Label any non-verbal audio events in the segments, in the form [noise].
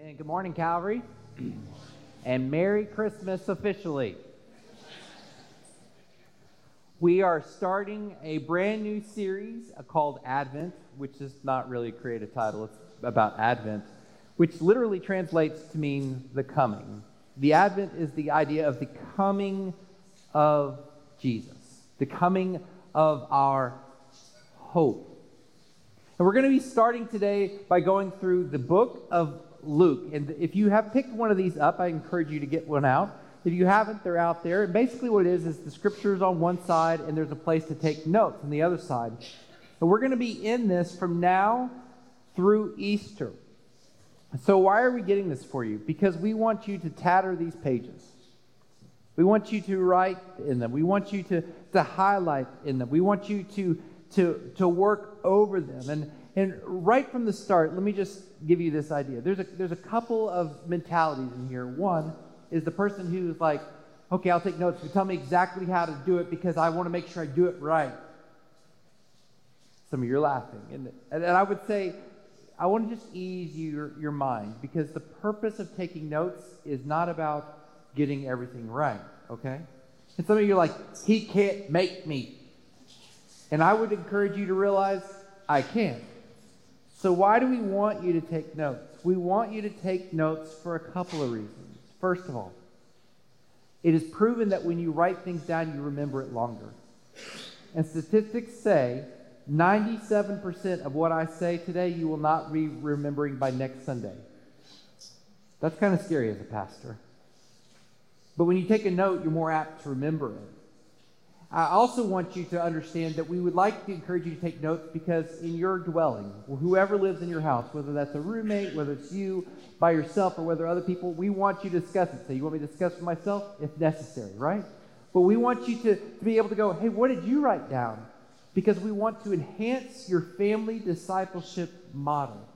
Amen. Good morning, Calvary. [clears throat] and Merry Christmas officially. We are starting a brand new series called Advent, which is not really a creative title, it's about Advent, which literally translates to mean the coming. The Advent is the idea of the coming of Jesus, the coming of our hope. And we're going to be starting today by going through the book of Luke. And if you have picked one of these up, I encourage you to get one out. If you haven't, they're out there. And basically, what it is is the scriptures on one side, and there's a place to take notes on the other side. And we're going to be in this from now through Easter. So, why are we getting this for you? Because we want you to tatter these pages. We want you to write in them. We want you to, to highlight in them. We want you to to, to work over them. And, and right from the start, let me just give you this idea. There's a, there's a couple of mentalities in here. One is the person who's like, okay, I'll take notes, but tell me exactly how to do it because I want to make sure I do it right. Some of you are laughing. And, and I would say, I want to just ease your, your mind because the purpose of taking notes is not about getting everything right, okay? And some of you are like, he can't make me. And I would encourage you to realize I can't. So, why do we want you to take notes? We want you to take notes for a couple of reasons. First of all, it is proven that when you write things down, you remember it longer. And statistics say 97% of what I say today, you will not be remembering by next Sunday. That's kind of scary as a pastor. But when you take a note, you're more apt to remember it. I also want you to understand that we would like to encourage you to take notes because in your dwelling, whoever lives in your house, whether that's a roommate, whether it's you by yourself, or whether other people, we want you to discuss it. So you want me to discuss with myself if necessary, right? But we want you to, to be able to go, hey, what did you write down? Because we want to enhance your family discipleship model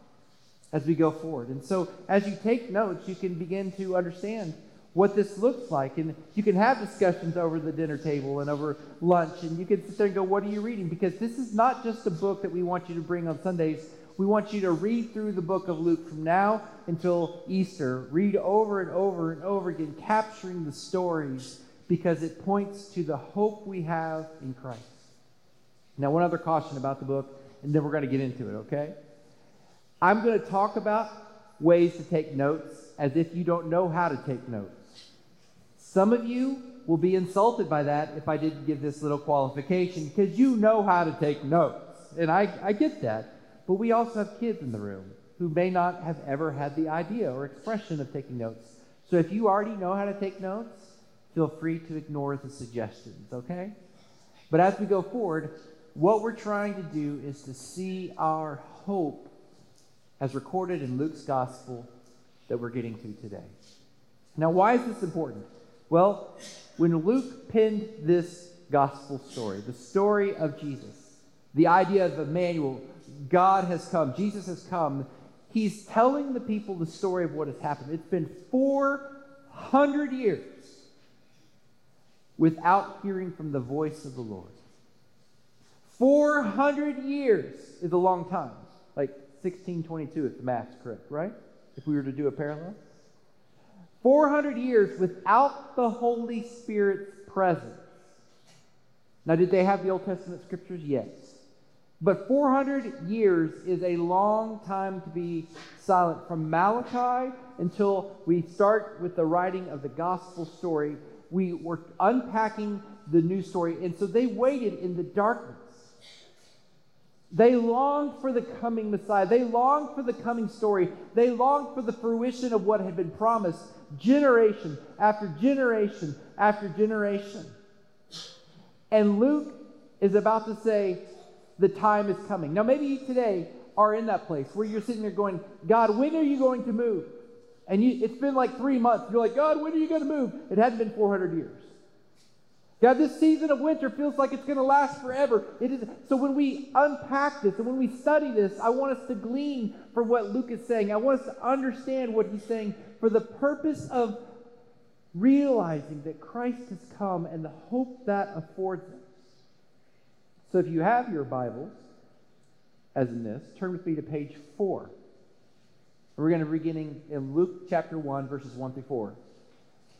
as we go forward. And so as you take notes, you can begin to understand what this looks like. And you can have discussions over the dinner table and over lunch, and you can sit there and go, What are you reading? Because this is not just a book that we want you to bring on Sundays. We want you to read through the book of Luke from now until Easter. Read over and over and over again, capturing the stories because it points to the hope we have in Christ. Now, one other caution about the book, and then we're going to get into it, okay? I'm going to talk about ways to take notes as if you don't know how to take notes. Some of you will be insulted by that if I didn't give this little qualification because you know how to take notes. And I, I get that. But we also have kids in the room who may not have ever had the idea or expression of taking notes. So if you already know how to take notes, feel free to ignore the suggestions, okay? But as we go forward, what we're trying to do is to see our hope as recorded in Luke's gospel that we're getting to today. Now, why is this important? Well, when Luke penned this gospel story, the story of Jesus, the idea of Emmanuel, God has come, Jesus has come, he's telling the people the story of what has happened. It's been 400 years without hearing from the voice of the Lord. 400 years is a long time. Like 1622, if the math's correct, right? If we were to do a parallel. 400 years without the Holy Spirit's presence. Now, did they have the Old Testament scriptures? Yes. But 400 years is a long time to be silent. From Malachi until we start with the writing of the gospel story, we were unpacking the new story. And so they waited in the darkness they longed for the coming Messiah. They longed for the coming story. They longed for the fruition of what had been promised generation after generation after generation. And Luke is about to say, the time is coming. Now, maybe you today are in that place where you're sitting there going, God, when are you going to move? And you, it's been like three months. You're like, God, when are you going to move? It hadn't been 400 years. God, this season of winter feels like it's going to last forever. It is. So when we unpack this and when we study this, I want us to glean from what Luke is saying. I want us to understand what he's saying for the purpose of realizing that Christ has come and the hope that affords us. So if you have your Bibles, as in this, turn with me to page four. We're going to be beginning in Luke chapter 1, verses 1 through 4.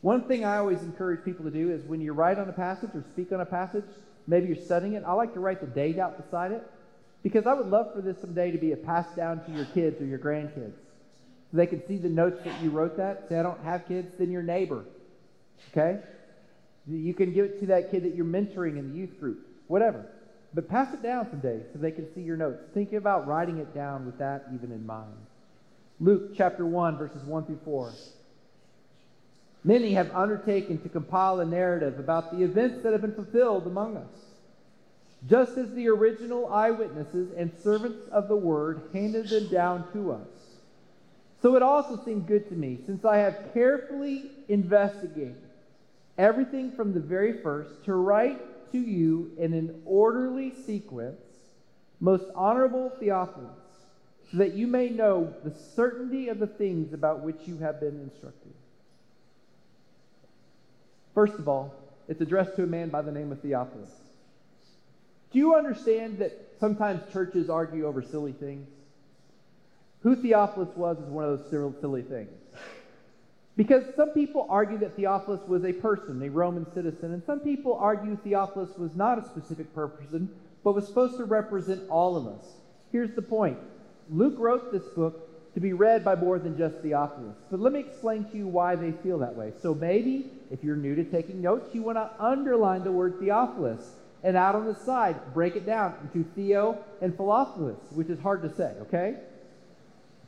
One thing I always encourage people to do is when you write on a passage or speak on a passage, maybe you're studying it, I like to write the date out beside it because I would love for this someday to be a passed down to your kids or your grandkids. So they can see the notes that you wrote that. Say, I don't have kids, then your neighbor. Okay? You can give it to that kid that you're mentoring in the youth group, whatever. But pass it down someday so they can see your notes. Think about writing it down with that even in mind. Luke chapter 1, verses 1 through 4. Many have undertaken to compile a narrative about the events that have been fulfilled among us, just as the original eyewitnesses and servants of the word handed them down to us. So it also seemed good to me, since I have carefully investigated everything from the very first, to write to you in an orderly sequence, most honorable Theophilus, so that you may know the certainty of the things about which you have been instructed. First of all, it's addressed to a man by the name of Theophilus. Do you understand that sometimes churches argue over silly things? Who Theophilus was is one of those silly things. Because some people argue that Theophilus was a person, a Roman citizen, and some people argue Theophilus was not a specific person, but was supposed to represent all of us. Here's the point Luke wrote this book to be read by more than just Theophilus. But let me explain to you why they feel that way. So maybe if you're new to taking notes, you want to underline the word Theophilus. And out on the side, break it down into Theo and Philophilus, which is hard to say, okay?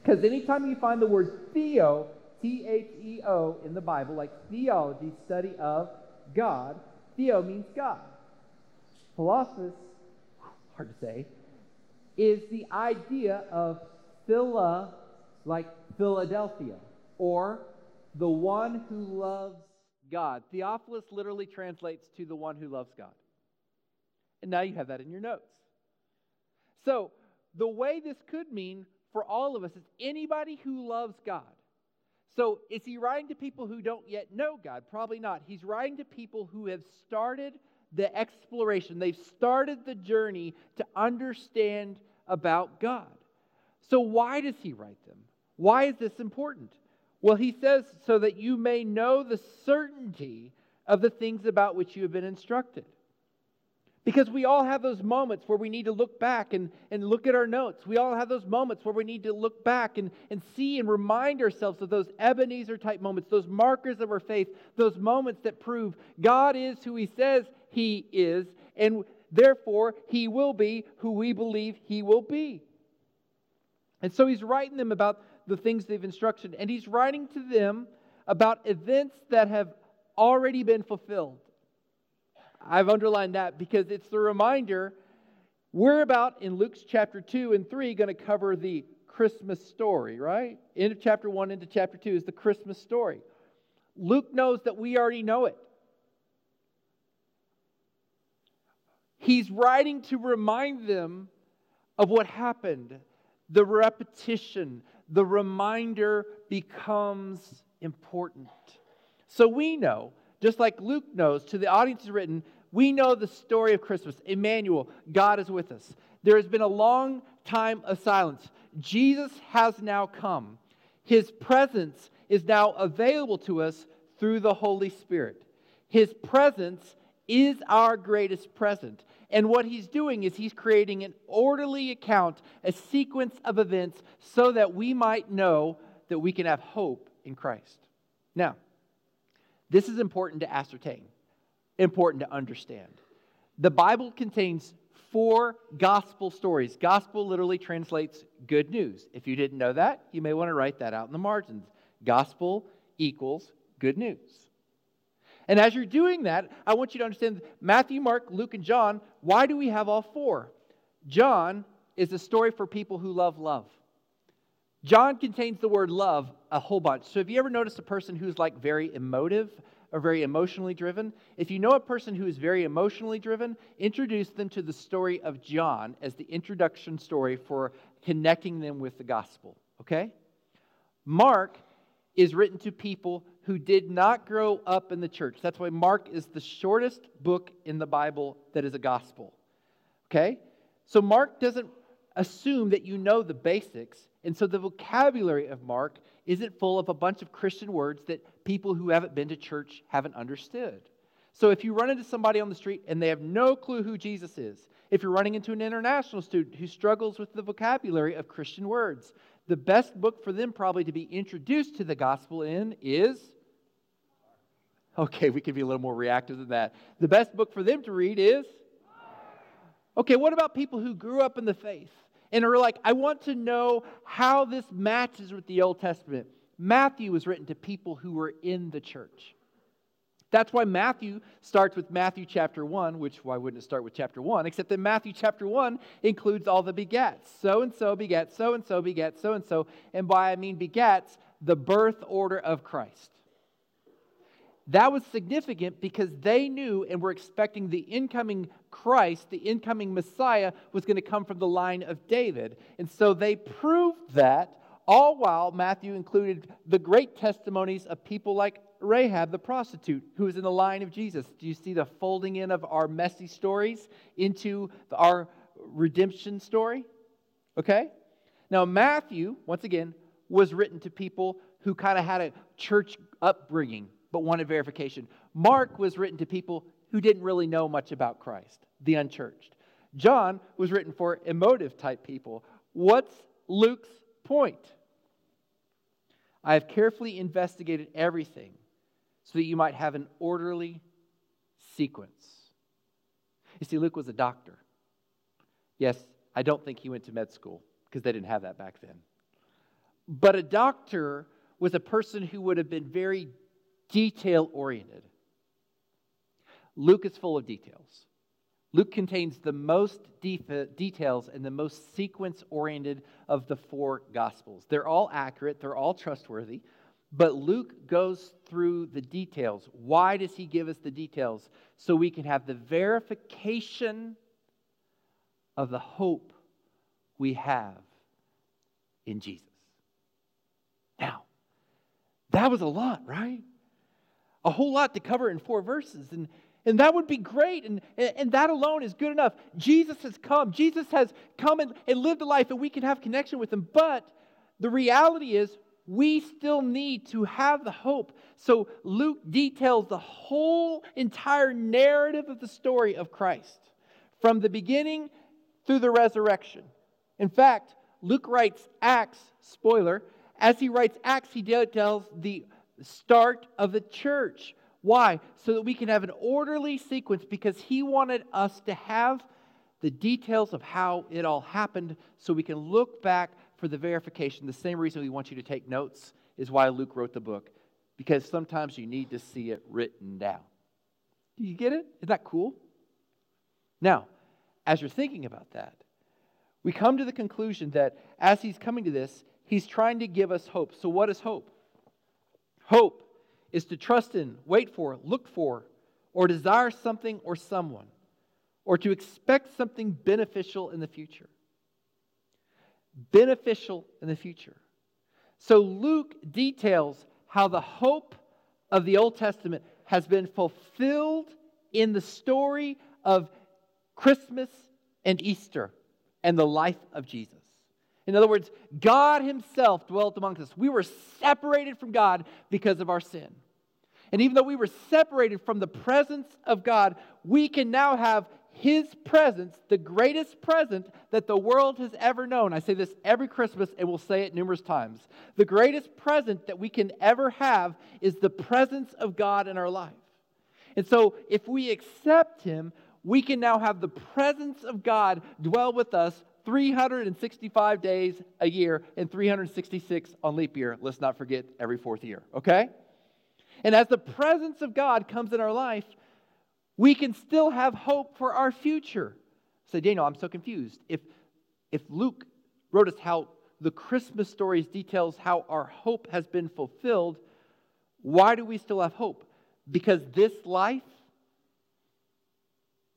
Because anytime you find the word Theo, T H E O, in the Bible, like theology, study of God, Theo means God. Philophilus, hard to say, is the idea of phila like Philadelphia, or the one who loves God. Theophilus literally translates to the one who loves God. And now you have that in your notes. So, the way this could mean for all of us is anybody who loves God. So, is he writing to people who don't yet know God? Probably not. He's writing to people who have started the exploration, they've started the journey to understand about God. So, why does he write them? Why is this important? Well, he says, so that you may know the certainty of the things about which you have been instructed. Because we all have those moments where we need to look back and, and look at our notes. We all have those moments where we need to look back and, and see and remind ourselves of those Ebenezer type moments, those markers of our faith, those moments that prove God is who He says He is, and therefore He will be who we believe He will be. And so He's writing them about the things they've instructed. And he's writing to them about events that have already been fulfilled. I've underlined that because it's the reminder we're about in Luke's chapter 2 and 3 going to cover the Christmas story, right? Into chapter 1 into chapter 2 is the Christmas story. Luke knows that we already know it. He's writing to remind them of what happened, the repetition, the reminder becomes important. So we know, just like Luke knows, to the audience is written, we know the story of Christmas. Emmanuel, God is with us. There has been a long time of silence. Jesus has now come. His presence is now available to us through the Holy Spirit. His presence is our greatest present. And what he's doing is he's creating an orderly account, a sequence of events, so that we might know that we can have hope in Christ. Now, this is important to ascertain, important to understand. The Bible contains four gospel stories. Gospel literally translates good news. If you didn't know that, you may want to write that out in the margins. Gospel equals good news. And as you're doing that, I want you to understand Matthew, Mark, Luke, and John. Why do we have all four? John is a story for people who love love. John contains the word love a whole bunch. So, have you ever noticed a person who's like very emotive or very emotionally driven? If you know a person who is very emotionally driven, introduce them to the story of John as the introduction story for connecting them with the gospel. Okay? Mark is written to people who did not grow up in the church. That's why Mark is the shortest book in the Bible that is a gospel. Okay? So Mark doesn't assume that you know the basics. And so the vocabulary of Mark isn't full of a bunch of Christian words that people who haven't been to church haven't understood. So if you run into somebody on the street and they have no clue who Jesus is, if you're running into an international student who struggles with the vocabulary of Christian words, the best book for them probably to be introduced to the gospel in is. Okay, we can be a little more reactive than that. The best book for them to read is. Okay, what about people who grew up in the faith and are like, I want to know how this matches with the Old Testament? Matthew was written to people who were in the church. That's why Matthew starts with Matthew chapter 1, which why wouldn't it start with chapter 1? Except that Matthew chapter 1 includes all the begets. So and so begets, so and so begets, so and so. And by I mean begets, the birth order of Christ. That was significant because they knew and were expecting the incoming Christ, the incoming Messiah, was going to come from the line of David. And so they proved that, all while Matthew included the great testimonies of people like Rahab the prostitute, who is in the line of Jesus. Do you see the folding in of our messy stories into our redemption story? Okay? Now, Matthew, once again, was written to people who kind of had a church upbringing but wanted verification. Mark was written to people who didn't really know much about Christ, the unchurched. John was written for emotive type people. What's Luke's point? I have carefully investigated everything so that you might have an orderly sequence. You see, Luke was a doctor. Yes, I don't think he went to med school because they didn't have that back then. But a doctor was a person who would have been very detail oriented. Luke is full of details. Luke contains the most de- details and the most sequence oriented of the four gospels. They're all accurate, they're all trustworthy, but Luke goes through the details. Why does he give us the details? So we can have the verification of the hope we have in Jesus. Now, that was a lot, right? A whole lot to cover in four verses. And, and that would be great. And, and that alone is good enough. Jesus has come. Jesus has come and, and lived a life, and we can have connection with him. But the reality is, we still need to have the hope. So Luke details the whole entire narrative of the story of Christ from the beginning through the resurrection. In fact, Luke writes Acts, spoiler, as he writes Acts, he details the start of the church. Why? So that we can have an orderly sequence because he wanted us to have the details of how it all happened so we can look back for the verification. The same reason we want you to take notes is why Luke wrote the book, because sometimes you need to see it written down. Do you get it? Is that cool? Now, as you're thinking about that, we come to the conclusion that as he's coming to this, he's trying to give us hope. So, what is hope? Hope is to trust in, wait for, look for, or desire something or someone, or to expect something beneficial in the future beneficial in the future. So Luke details how the hope of the Old Testament has been fulfilled in the story of Christmas and Easter and the life of Jesus. In other words, God Himself dwelt amongst us. We were separated from God because of our sin. And even though we were separated from the presence of God, we can now have his presence, the greatest present that the world has ever known. I say this every Christmas and we'll say it numerous times. The greatest present that we can ever have is the presence of God in our life. And so, if we accept Him, we can now have the presence of God dwell with us 365 days a year and 366 on leap year. Let's not forget every fourth year, okay? And as the presence of God comes in our life, we can still have hope for our future. Say, Daniel, I'm so confused. If, if Luke wrote us how the Christmas stories details how our hope has been fulfilled, why do we still have hope? Because this life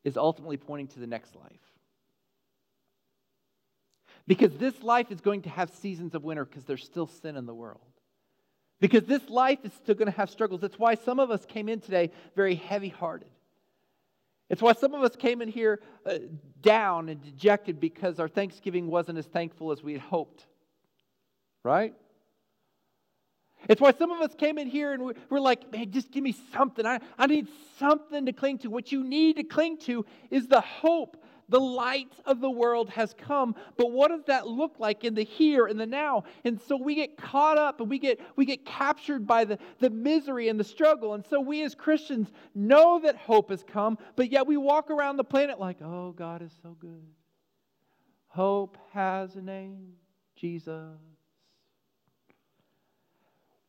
is ultimately pointing to the next life. Because this life is going to have seasons of winter because there's still sin in the world. Because this life is still going to have struggles. That's why some of us came in today very heavy hearted. It's why some of us came in here uh, down and dejected because our Thanksgiving wasn't as thankful as we had hoped. Right? It's why some of us came in here and we're, we're like, man, just give me something. I, I need something to cling to. What you need to cling to is the hope the light of the world has come. But what does that look like in the here and the now? And so we get caught up and we get we get captured by the, the misery and the struggle. And so we as Christians know that hope has come, but yet we walk around the planet like, oh, God is so good. Hope has a name, Jesus.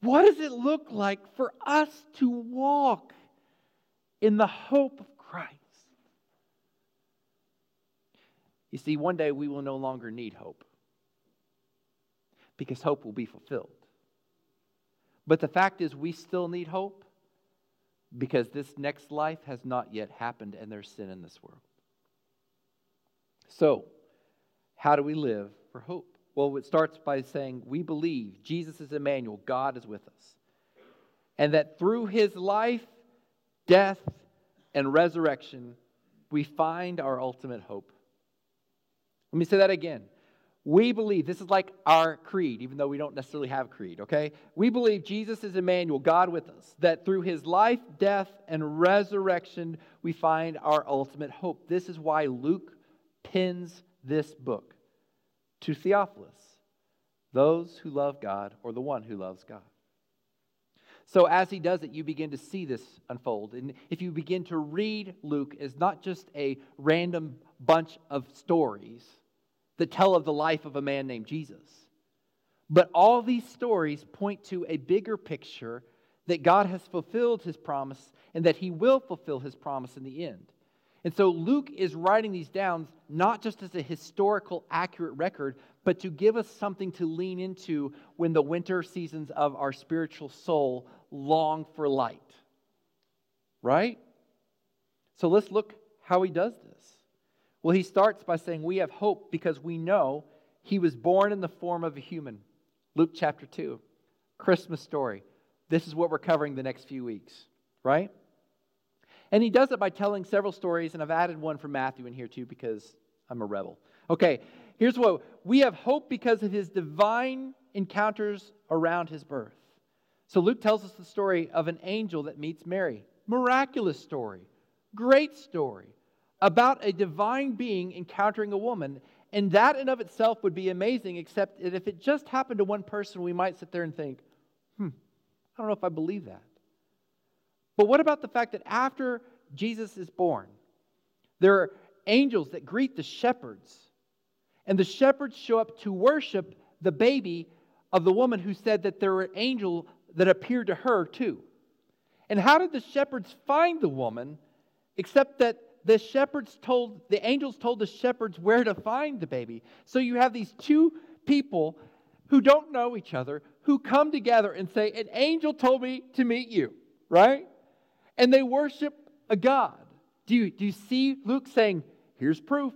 What does it look like for us to walk in the hope of Christ? You see, one day we will no longer need hope because hope will be fulfilled. But the fact is, we still need hope because this next life has not yet happened and there's sin in this world. So, how do we live for hope? Well, it starts by saying we believe Jesus is Emmanuel, God is with us. And that through his life, death, and resurrection, we find our ultimate hope. Let me say that again. We believe, this is like our creed, even though we don't necessarily have creed, okay? We believe Jesus is Emmanuel, God with us, that through his life, death, and resurrection, we find our ultimate hope. This is why Luke pins this book to Theophilus, those who love God, or the one who loves God. So, as he does it, you begin to see this unfold. And if you begin to read Luke as not just a random bunch of stories, that tell of the life of a man named Jesus. But all these stories point to a bigger picture that God has fulfilled his promise and that he will fulfill his promise in the end. And so Luke is writing these down not just as a historical accurate record, but to give us something to lean into when the winter seasons of our spiritual soul long for light. Right? So let's look how he does this. Well, he starts by saying, We have hope because we know he was born in the form of a human. Luke chapter 2, Christmas story. This is what we're covering the next few weeks, right? And he does it by telling several stories, and I've added one from Matthew in here too because I'm a rebel. Okay, here's what we have hope because of his divine encounters around his birth. So Luke tells us the story of an angel that meets Mary. Miraculous story, great story about a divine being encountering a woman. And that in of itself would be amazing, except that if it just happened to one person, we might sit there and think, hmm, I don't know if I believe that. But what about the fact that after Jesus is born, there are angels that greet the shepherds, and the shepherds show up to worship the baby of the woman who said that there were an angel that appeared to her too. And how did the shepherds find the woman except that the shepherds told, the angels told the shepherds where to find the baby. So you have these two people who don't know each other who come together and say, An angel told me to meet you, right? And they worship a God. Do you, do you see Luke saying, Here's proof,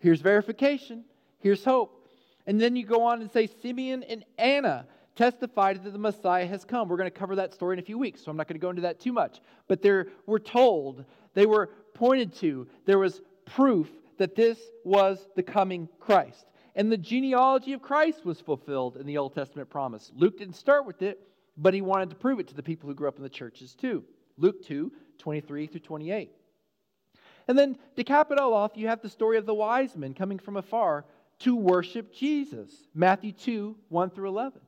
here's verification, here's hope? And then you go on and say, Simeon and Anna testified that the Messiah has come. We're going to cover that story in a few weeks, so I'm not going to go into that too much. But they were told, they were pointed to, there was proof that this was the coming Christ. And the genealogy of Christ was fulfilled in the Old Testament promise. Luke didn't start with it, but he wanted to prove it to the people who grew up in the churches too. Luke 2 23 through 28. And then to cap it all off, you have the story of the wise men coming from afar to worship Jesus. Matthew 2 1 through 11.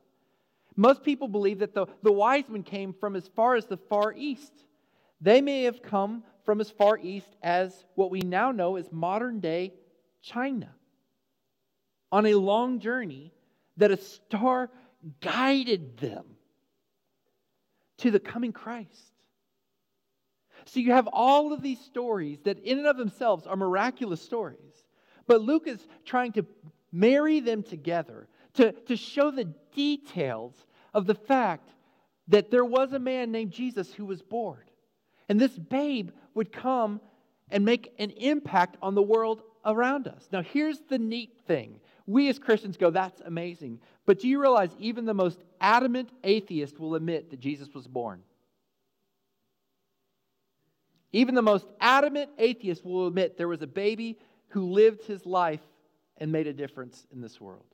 Most people believe that the, the wise men came from as far as the far east. They may have come from as far east as what we now know as modern day China on a long journey that a star guided them to the coming Christ. So you have all of these stories that, in and of themselves, are miraculous stories. But Luke is trying to marry them together to, to show the details of the fact that there was a man named Jesus who was born. And this babe would come and make an impact on the world around us. Now, here's the neat thing. We as Christians go, that's amazing. But do you realize even the most adamant atheist will admit that Jesus was born? Even the most adamant atheist will admit there was a baby who lived his life and made a difference in this world.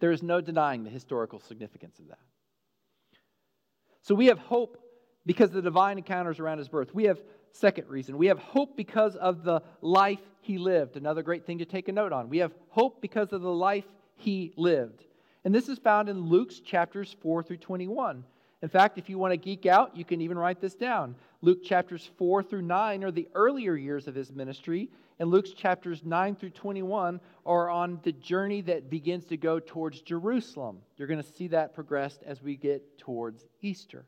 There is no denying the historical significance of that. So we have hope because the divine encounters around his birth. We have second reason. We have hope because of the life he lived. Another great thing to take a note on. We have hope because of the life he lived. And this is found in Luke's chapters 4 through 21. In fact, if you want to geek out, you can even write this down. Luke chapters 4 through 9 are the earlier years of his ministry, and Luke's chapters 9 through 21 are on the journey that begins to go towards Jerusalem. You're going to see that progressed as we get towards Easter.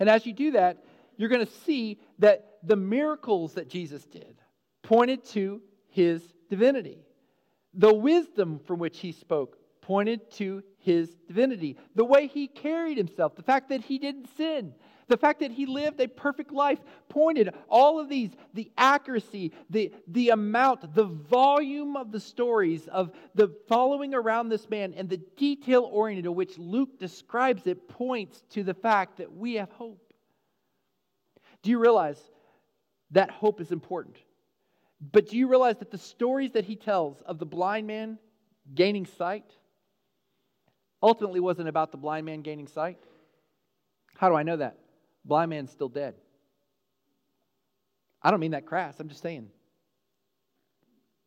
And as you do that, you're going to see that the miracles that Jesus did pointed to his divinity. The wisdom from which he spoke pointed to his divinity. The way he carried himself, the fact that he didn't sin, the fact that he lived a perfect life pointed all of these the accuracy, the, the amount, the volume of the stories of the following around this man and the detail oriented which Luke describes it points to the fact that we have hope. Do you realize that hope is important? But do you realize that the stories that he tells of the blind man gaining sight, ultimately wasn't about the blind man gaining sight. How do I know that? Blind man's still dead. I don't mean that crass, I'm just saying.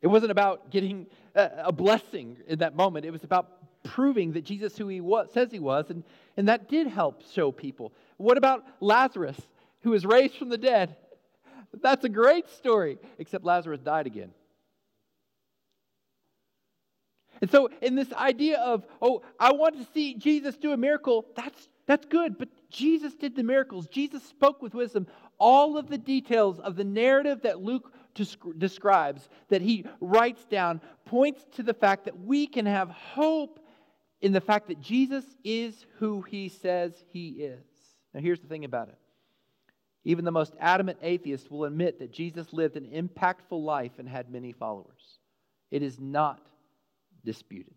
It wasn't about getting a blessing in that moment. It was about proving that Jesus who he was, says he was, and, and that did help show people. What about Lazarus, who was raised from the dead? That's a great story, except Lazarus died again. And so, in this idea of, oh, I want to see Jesus do a miracle, that's, that's good. But Jesus did the miracles. Jesus spoke with wisdom. All of the details of the narrative that Luke describes, that he writes down, points to the fact that we can have hope in the fact that Jesus is who he says he is. Now, here's the thing about it. Even the most adamant atheist will admit that Jesus lived an impactful life and had many followers. It is not disputed.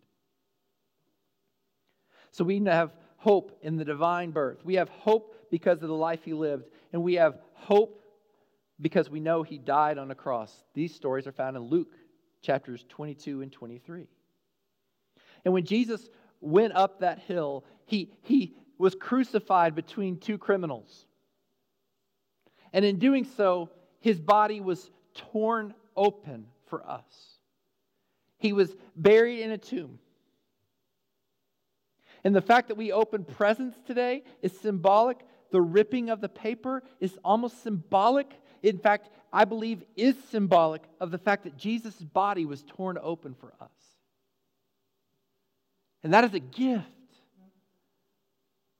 So we have hope in the divine birth. We have hope because of the life he lived, and we have hope because we know he died on a cross. These stories are found in Luke chapters 22 and 23. And when Jesus went up that hill, he, he was crucified between two criminals. And in doing so, his body was torn open for us. He was buried in a tomb. And the fact that we open presents today is symbolic. The ripping of the paper is almost symbolic. In fact, I believe is symbolic of the fact that Jesus' body was torn open for us. And that is a gift.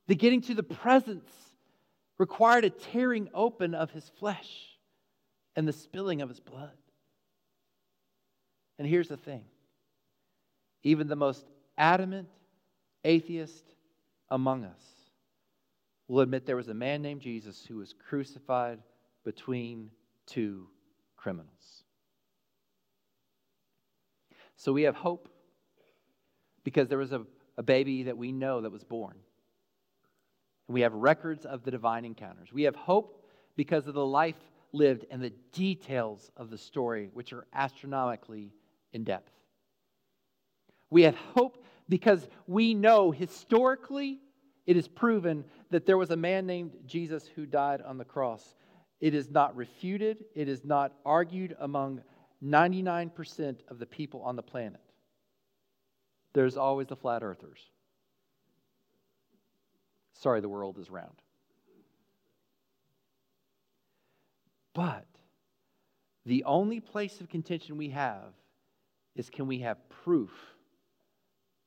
The getting to the presents required a tearing open of his flesh and the spilling of his blood. And here's the thing even the most adamant atheist among us will admit there was a man named Jesus who was crucified between two criminals. So we have hope because there was a, a baby that we know that was born. We have records of the divine encounters. We have hope because of the life lived and the details of the story, which are astronomically in depth. We have hope because we know historically it is proven that there was a man named Jesus who died on the cross. It is not refuted, it is not argued among 99% of the people on the planet. There's always the flat earthers. Sorry, the world is round. But the only place of contention we have is can we have proof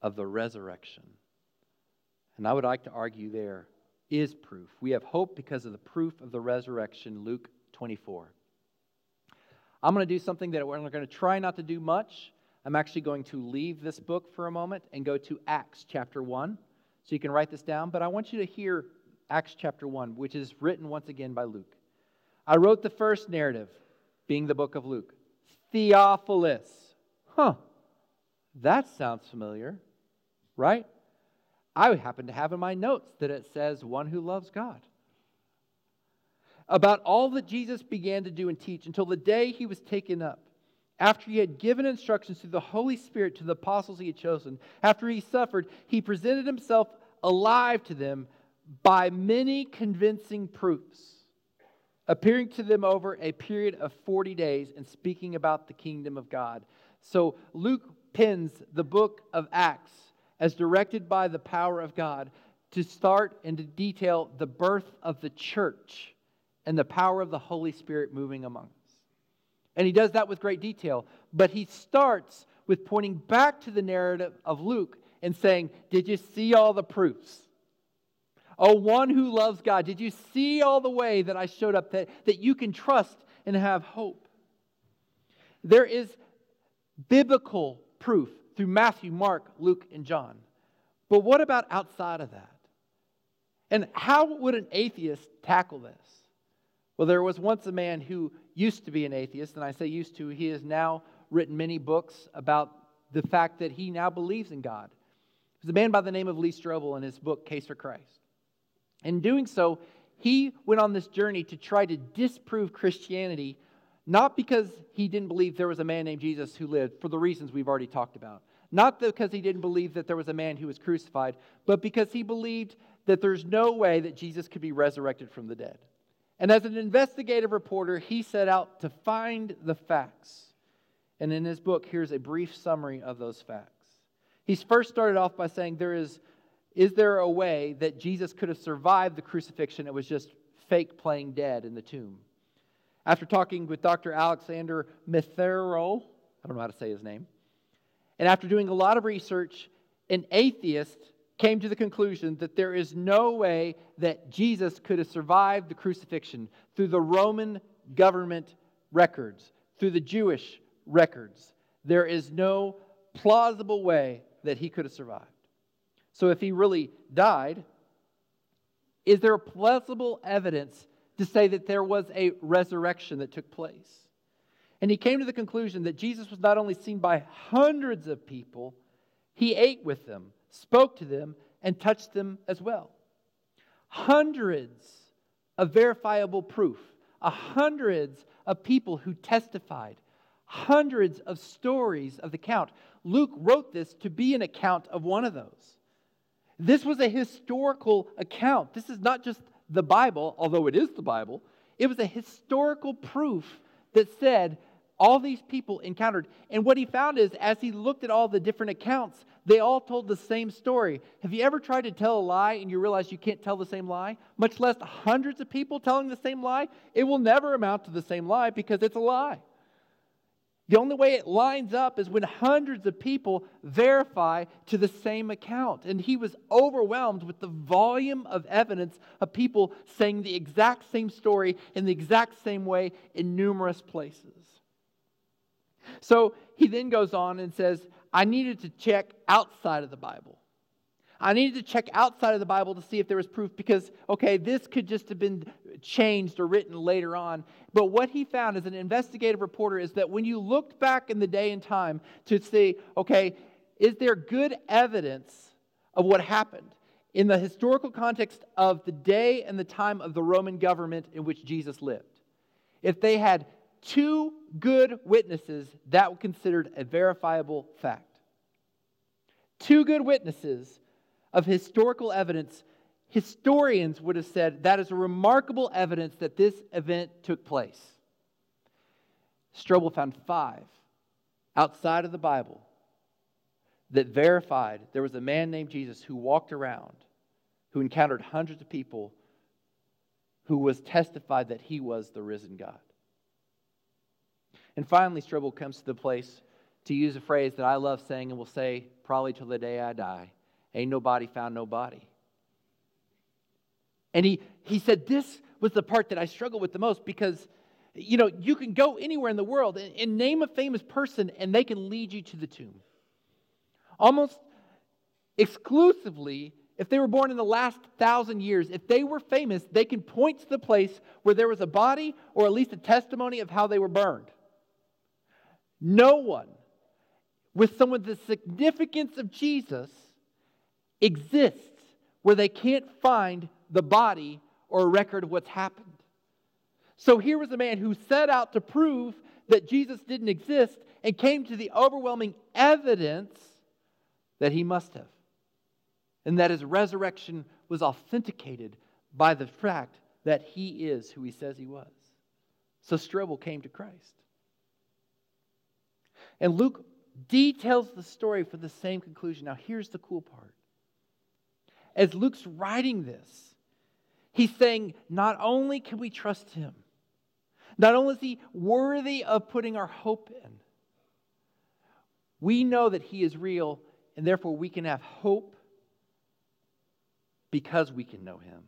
of the resurrection? And I would like to argue there is proof. We have hope because of the proof of the resurrection, Luke 24. I'm going to do something that we're going to try not to do much. I'm actually going to leave this book for a moment and go to Acts chapter 1. So you can write this down, but I want you to hear Acts chapter 1, which is written once again by Luke. I wrote the first narrative, being the book of Luke. Theophilus. Huh. That sounds familiar, right? I happen to have in my notes that it says one who loves God. about all that Jesus began to do and teach until the day he was taken up. After he had given instructions through the Holy Spirit to the apostles he had chosen, after he suffered, he presented himself alive to them by many convincing proofs, appearing to them over a period of 40 days and speaking about the kingdom of God. So Luke pins the book of Acts as directed by the power of God to start and to detail the birth of the church and the power of the Holy Spirit moving among us. And he does that with great detail. But he starts with pointing back to the narrative of Luke and saying, Did you see all the proofs? Oh, one who loves God, did you see all the way that I showed up that, that you can trust and have hope? There is biblical proof through Matthew, Mark, Luke, and John. But what about outside of that? And how would an atheist tackle this? Well, there was once a man who used to be an atheist, and I say used to, he has now written many books about the fact that he now believes in God. It was a man by the name of Lee Strobel in his book, Case for Christ. In doing so, he went on this journey to try to disprove Christianity, not because he didn't believe there was a man named Jesus who lived, for the reasons we've already talked about. Not because he didn't believe that there was a man who was crucified, but because he believed that there's no way that Jesus could be resurrected from the dead. And as an investigative reporter, he set out to find the facts. And in his book, here's a brief summary of those facts. He first started off by saying, there is, is there a way that Jesus could have survived the crucifixion? It was just fake playing dead in the tomb. After talking with Dr. Alexander Metherell, I don't know how to say his name, and after doing a lot of research, an atheist came to the conclusion that there is no way that Jesus could have survived the crucifixion through the Roman government records, through the Jewish records. There is no plausible way that he could have survived. So, if he really died, is there plausible evidence to say that there was a resurrection that took place? And he came to the conclusion that Jesus was not only seen by hundreds of people, he ate with them spoke to them, and touched them as well. Hundreds of verifiable proof, hundreds of people who testified, hundreds of stories of the count. Luke wrote this to be an account of one of those. This was a historical account. This is not just the Bible, although it is the Bible. It was a historical proof that said all these people encountered. And what he found is, as he looked at all the different accounts, they all told the same story. Have you ever tried to tell a lie and you realize you can't tell the same lie? Much less hundreds of people telling the same lie? It will never amount to the same lie because it's a lie. The only way it lines up is when hundreds of people verify to the same account. And he was overwhelmed with the volume of evidence of people saying the exact same story in the exact same way in numerous places. So he then goes on and says, I needed to check outside of the Bible. I needed to check outside of the Bible to see if there was proof because, okay, this could just have been changed or written later on. But what he found as an investigative reporter is that when you looked back in the day and time to see, okay, is there good evidence of what happened in the historical context of the day and the time of the Roman government in which Jesus lived? If they had two good witnesses, that was considered a verifiable fact. Two good witnesses of historical evidence, historians would have said that is a remarkable evidence that this event took place. Strobel found five outside of the Bible that verified there was a man named Jesus who walked around, who encountered hundreds of people, who was testified that he was the risen God. And finally, Strobel comes to the place to use a phrase that I love saying and will say probably till the day I die Ain't nobody found nobody. And he, he said, This was the part that I struggle with the most because, you know, you can go anywhere in the world and, and name a famous person and they can lead you to the tomb. Almost exclusively, if they were born in the last thousand years, if they were famous, they can point to the place where there was a body or at least a testimony of how they were burned. No one with some of the significance of Jesus exists where they can't find the body or a record of what's happened. So here was a man who set out to prove that Jesus didn't exist and came to the overwhelming evidence that he must have. And that his resurrection was authenticated by the fact that he is who he says he was. So Strobel came to Christ. And Luke details the story for the same conclusion. Now, here's the cool part. As Luke's writing this, he's saying, not only can we trust him, not only is he worthy of putting our hope in, we know that he is real, and therefore we can have hope because we can know him.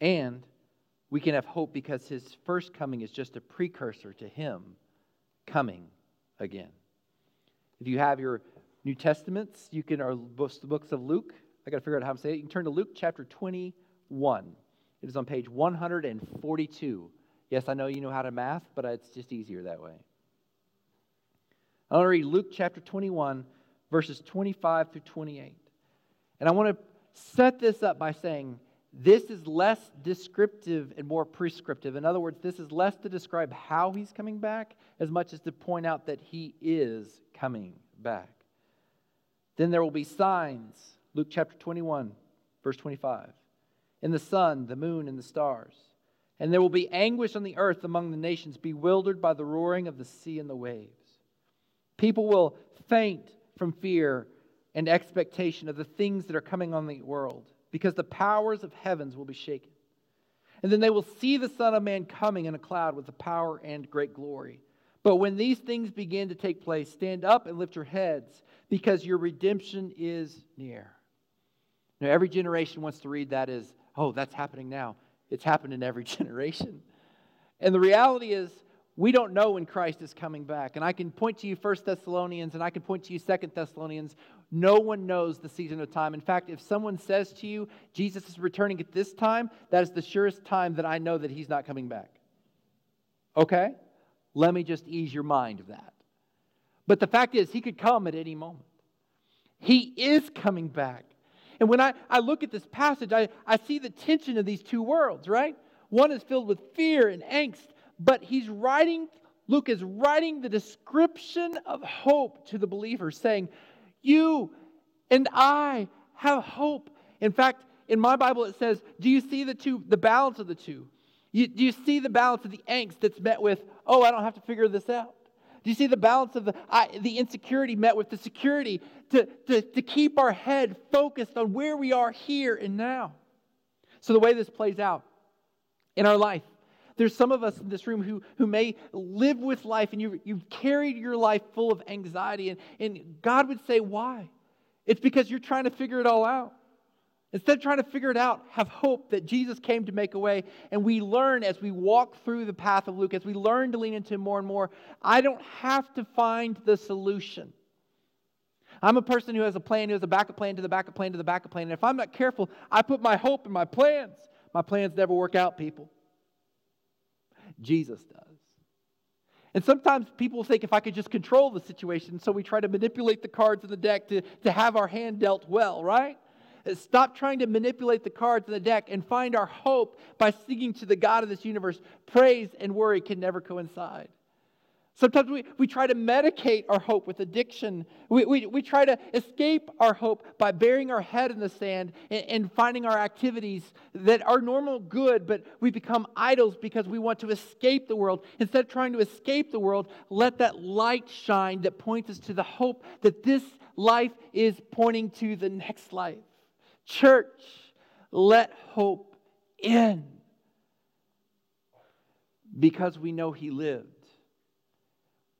And we can have hope because his first coming is just a precursor to him coming again. If you have your New Testaments, you can, or the books of Luke, I got to figure out how to say it. You can turn to Luke chapter 21. It is on page 142. Yes, I know you know how to math, but it's just easier that way. I want to read Luke chapter 21, verses 25 through 28. And I want to set this up by saying this is less descriptive and more prescriptive. In other words, this is less to describe how he's coming back as much as to point out that he is coming back. Then there will be signs, Luke chapter 21, verse 25, in the sun, the moon, and the stars. And there will be anguish on the earth among the nations, bewildered by the roaring of the sea and the waves. People will faint from fear and expectation of the things that are coming on the world, because the powers of heavens will be shaken. And then they will see the Son of Man coming in a cloud with the power and great glory. But when these things begin to take place, stand up and lift your heads, because your redemption is near. Now, every generation wants to read that as, oh, that's happening now. It's happened in every [laughs] generation. And the reality is, we don't know when Christ is coming back. And I can point to you First Thessalonians and I can point to you Second Thessalonians. No one knows the season of time. In fact, if someone says to you, Jesus is returning at this time, that is the surest time that I know that he's not coming back. Okay? Let me just ease your mind of that. But the fact is, he could come at any moment. He is coming back. And when I, I look at this passage, I, I see the tension of these two worlds, right? One is filled with fear and angst but he's writing, Luke is writing the description of hope to the believer, saying, You and I have hope. In fact, in my Bible it says, Do you see the two, the balance of the two? You, do you see the balance of the angst that's met with, Oh, I don't have to figure this out? Do you see the balance of the, I, the insecurity met with the security to, to, to keep our head focused on where we are here and now? So, the way this plays out in our life there's some of us in this room who, who may live with life and you, you've carried your life full of anxiety. And, and God would say, Why? It's because you're trying to figure it all out. Instead of trying to figure it out, have hope that Jesus came to make a way. And we learn as we walk through the path of Luke, as we learn to lean into more and more, I don't have to find the solution. I'm a person who has a plan, who has a backup plan to the backup plan to the backup plan. And if I'm not careful, I put my hope in my plans. My plans never work out, people. Jesus does. And sometimes people think if I could just control the situation, so we try to manipulate the cards in the deck to, to have our hand dealt well, right? Uh, stop trying to manipulate the cards in the deck and find our hope by singing to the God of this universe. Praise and worry can never coincide. Sometimes we, we try to medicate our hope with addiction. We, we, we try to escape our hope by burying our head in the sand and, and finding our activities that are normal good, but we become idols because we want to escape the world. Instead of trying to escape the world, let that light shine that points us to the hope that this life is pointing to the next life. Church, let hope in because we know He lived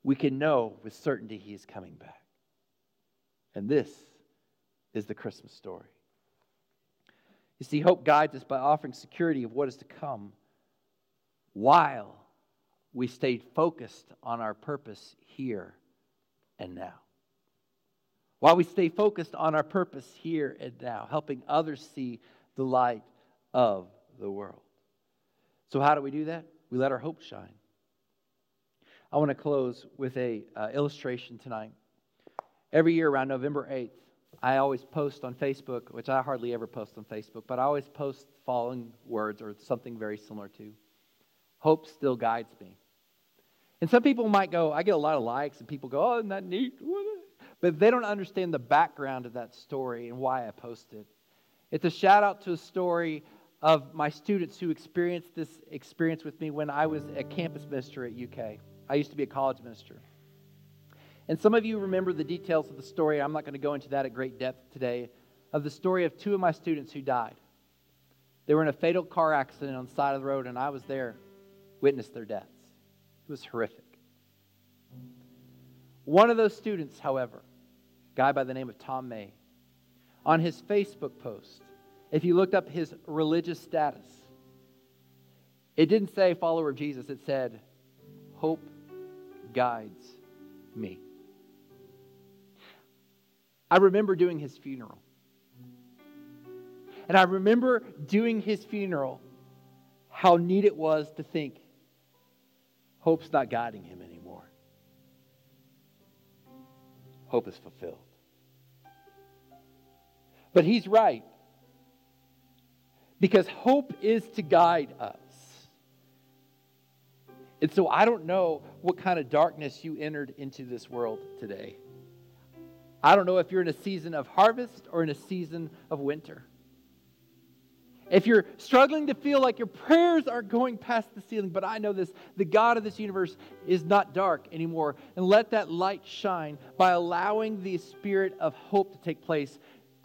we can know with certainty he is coming back. And this is the Christmas story. You see, hope guides us by offering security of what is to come while we stay focused on our purpose here and now. While we stay focused on our purpose here and now, helping others see the light of the world. So, how do we do that? We let our hope shine. I want to close with a uh, illustration tonight. Every year around November 8th, I always post on Facebook, which I hardly ever post on Facebook, but I always post following words or something very similar to Hope still guides me. And some people might go, I get a lot of likes, and people go, oh, isn't that neat? But they don't understand the background of that story and why I posted. It. It's a shout out to a story of my students who experienced this experience with me when I was a campus minister at UK. I used to be a college minister. And some of you remember the details of the story. I'm not going to go into that at great depth today. Of the story of two of my students who died. They were in a fatal car accident on the side of the road, and I was there, witnessed their deaths. It was horrific. One of those students, however, a guy by the name of Tom May, on his Facebook post, if you looked up his religious status, it didn't say follower of Jesus, it said, Hope guides me. I remember doing his funeral. And I remember doing his funeral, how neat it was to think, hope's not guiding him anymore. Hope is fulfilled. But he's right. Because hope is to guide us. And so I don't know what kind of darkness you entered into this world today. I don't know if you're in a season of harvest or in a season of winter. If you're struggling to feel like your prayers aren't going past the ceiling, but I know this the God of this universe is not dark anymore. And let that light shine by allowing the spirit of hope to take place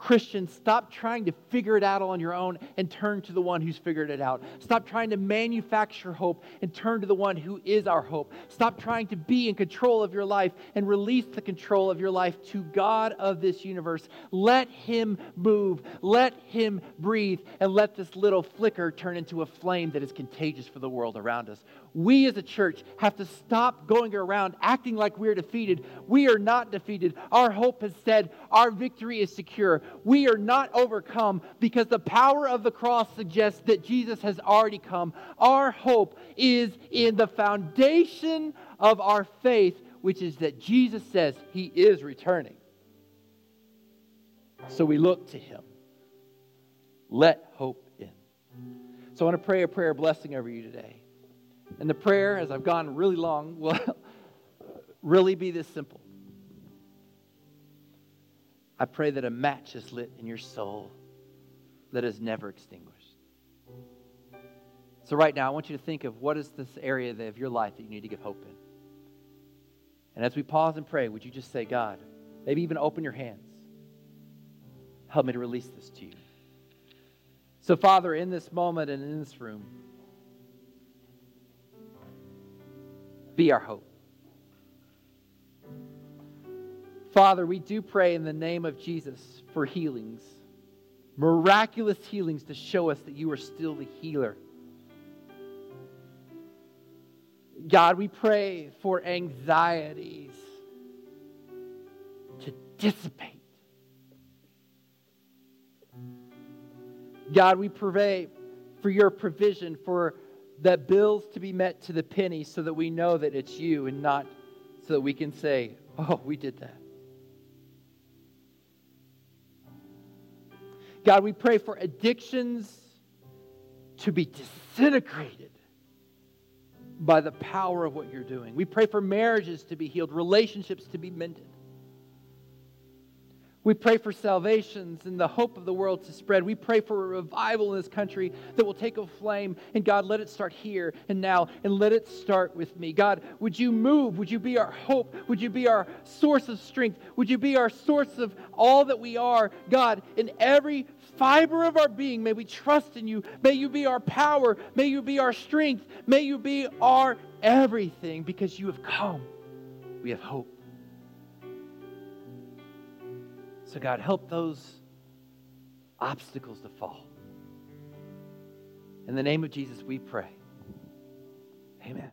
Christians, stop trying to figure it out on your own and turn to the one who's figured it out. Stop trying to manufacture hope and turn to the one who is our hope. Stop trying to be in control of your life and release the control of your life to God of this universe. Let Him move, let Him breathe, and let this little flicker turn into a flame that is contagious for the world around us. We as a church have to stop going around acting like we're defeated. We are not defeated. Our hope has said our victory is secure. We are not overcome because the power of the cross suggests that Jesus has already come. Our hope is in the foundation of our faith, which is that Jesus says he is returning. So we look to him. Let hope in. So I want to pray a prayer blessing over you today. And the prayer, as I've gone really long, will [laughs] really be this simple. I pray that a match is lit in your soul that is never extinguished. So, right now, I want you to think of what is this area of your life that you need to give hope in. And as we pause and pray, would you just say, God, maybe even open your hands? Help me to release this to you. So, Father, in this moment and in this room, be our hope. Father, we do pray in the name of Jesus for healings, miraculous healings to show us that you are still the healer. God, we pray for anxieties to dissipate. God, we pray for your provision for that bills to be met to the penny so that we know that it's you and not so that we can say, oh, we did that. God, we pray for addictions to be disintegrated by the power of what you're doing. We pray for marriages to be healed, relationships to be mended. We pray for salvations and the hope of the world to spread. We pray for a revival in this country that will take a flame. And God, let it start here and now, and let it start with me. God, would you move? Would you be our hope? Would you be our source of strength? Would you be our source of all that we are? God, in every fiber of our being, may we trust in you. May you be our power. May you be our strength. May you be our everything because you have come. We have hope. So, God, help those obstacles to fall. In the name of Jesus, we pray. Amen.